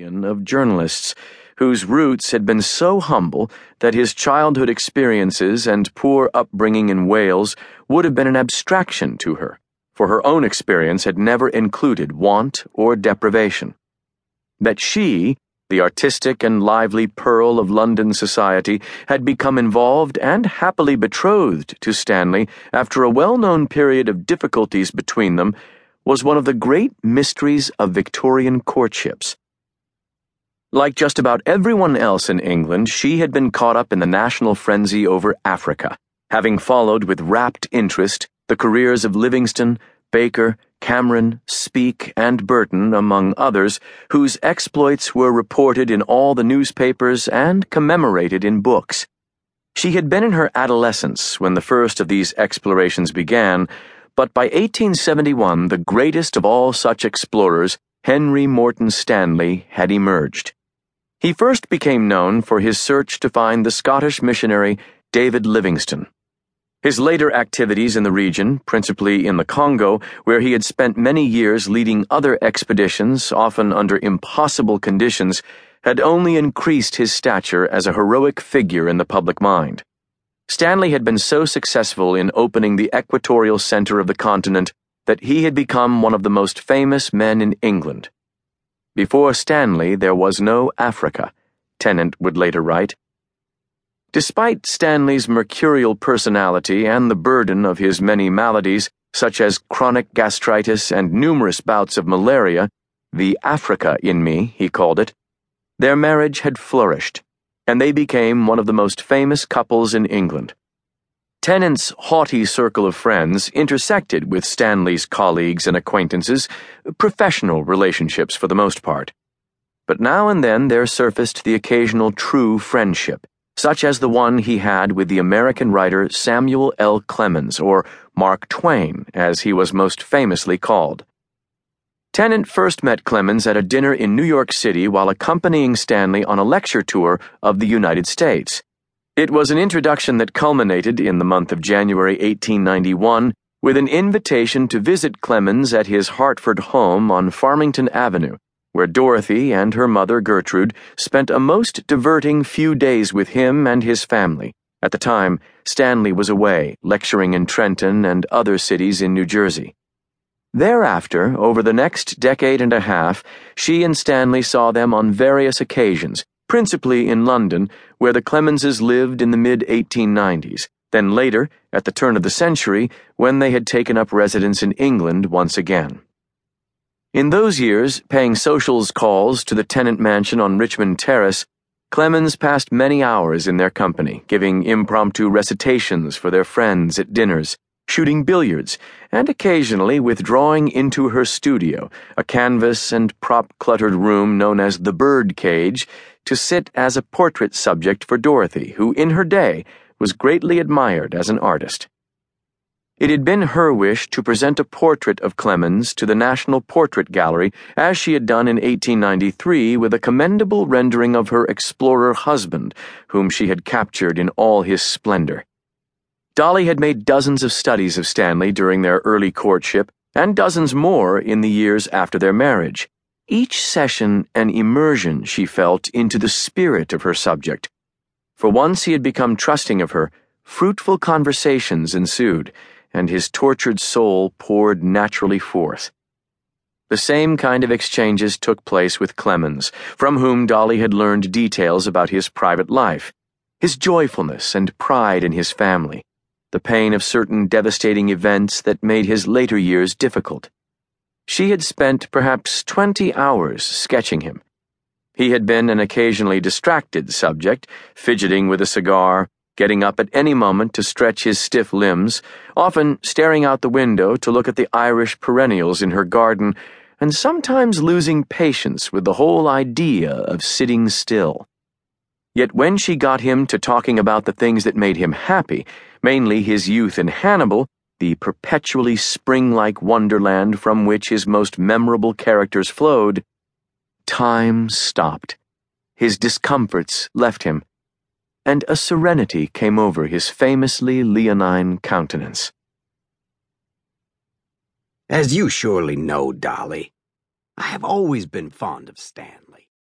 of journalists whose roots had been so humble that his childhood experiences and poor upbringing in Wales would have been an abstraction to her, for her own experience had never included want or deprivation. That she, the artistic and lively pearl of London society, had become involved and happily betrothed to Stanley after a well known period of difficulties between them was one of the great mysteries of Victorian courtships like just about everyone else in England, she had been caught up in the national frenzy over Africa, having followed with rapt interest the careers of Livingstone, Baker, Cameron, Speke, and Burton, among others, whose exploits were reported in all the newspapers and commemorated in books. She had been in her adolescence when the first of these explorations began, but by 1871 the greatest of all such explorers, Henry Morton Stanley, had emerged. He first became known for his search to find the Scottish missionary David Livingstone. His later activities in the region, principally in the Congo, where he had spent many years leading other expeditions, often under impossible conditions, had only increased his stature as a heroic figure in the public mind. Stanley had been so successful in opening the equatorial center of the continent that he had become one of the most famous men in England. Before Stanley, there was no Africa, Tennant would later write. Despite Stanley's mercurial personality and the burden of his many maladies, such as chronic gastritis and numerous bouts of malaria, the Africa in me, he called it, their marriage had flourished, and they became one of the most famous couples in England. Tennant's haughty circle of friends intersected with Stanley's colleagues and acquaintances, professional relationships for the most part. But now and then there surfaced the occasional true friendship, such as the one he had with the American writer Samuel L. Clemens, or Mark Twain, as he was most famously called. Tennant first met Clemens at a dinner in New York City while accompanying Stanley on a lecture tour of the United States. It was an introduction that culminated in the month of January 1891 with an invitation to visit Clemens at his Hartford home on Farmington Avenue, where Dorothy and her mother Gertrude spent a most diverting few days with him and his family. At the time, Stanley was away, lecturing in Trenton and other cities in New Jersey. Thereafter, over the next decade and a half, she and Stanley saw them on various occasions principally in London, where the Clemenses lived in the mid 1890s, then later, at the turn of the century, when they had taken up residence in England once again. In those years, paying socials calls to the Tennant mansion on Richmond Terrace, Clemens passed many hours in their company, giving impromptu recitations for their friends at dinners, shooting billiards, and occasionally withdrawing into her studio, a canvas and prop cluttered room known as the Bird Cage, to sit as a portrait subject for Dorothy, who in her day was greatly admired as an artist. It had been her wish to present a portrait of Clemens to the National Portrait Gallery, as she had done in 1893 with a commendable rendering of her explorer husband, whom she had captured in all his splendor. Dolly had made dozens of studies of Stanley during their early courtship, and dozens more in the years after their marriage. Each session an immersion, she felt, into the spirit of her subject. For once he had become trusting of her, fruitful conversations ensued, and his tortured soul poured naturally forth. The same kind of exchanges took place with Clemens, from whom Dolly had learned details about his private life, his joyfulness and pride in his family, the pain of certain devastating events that made his later years difficult. She had spent perhaps twenty hours sketching him. He had been an occasionally distracted subject, fidgeting with a cigar, getting up at any moment to stretch his stiff limbs, often staring out the window to look at the Irish perennials in her garden, and sometimes losing patience with the whole idea of sitting still. Yet when she got him to talking about the things that made him happy, mainly his youth in Hannibal, the perpetually spring like wonderland from which his most memorable characters flowed, time stopped. His discomforts left him, and a serenity came over his famously leonine countenance. As you surely know, Dolly, I have always been fond of Stan.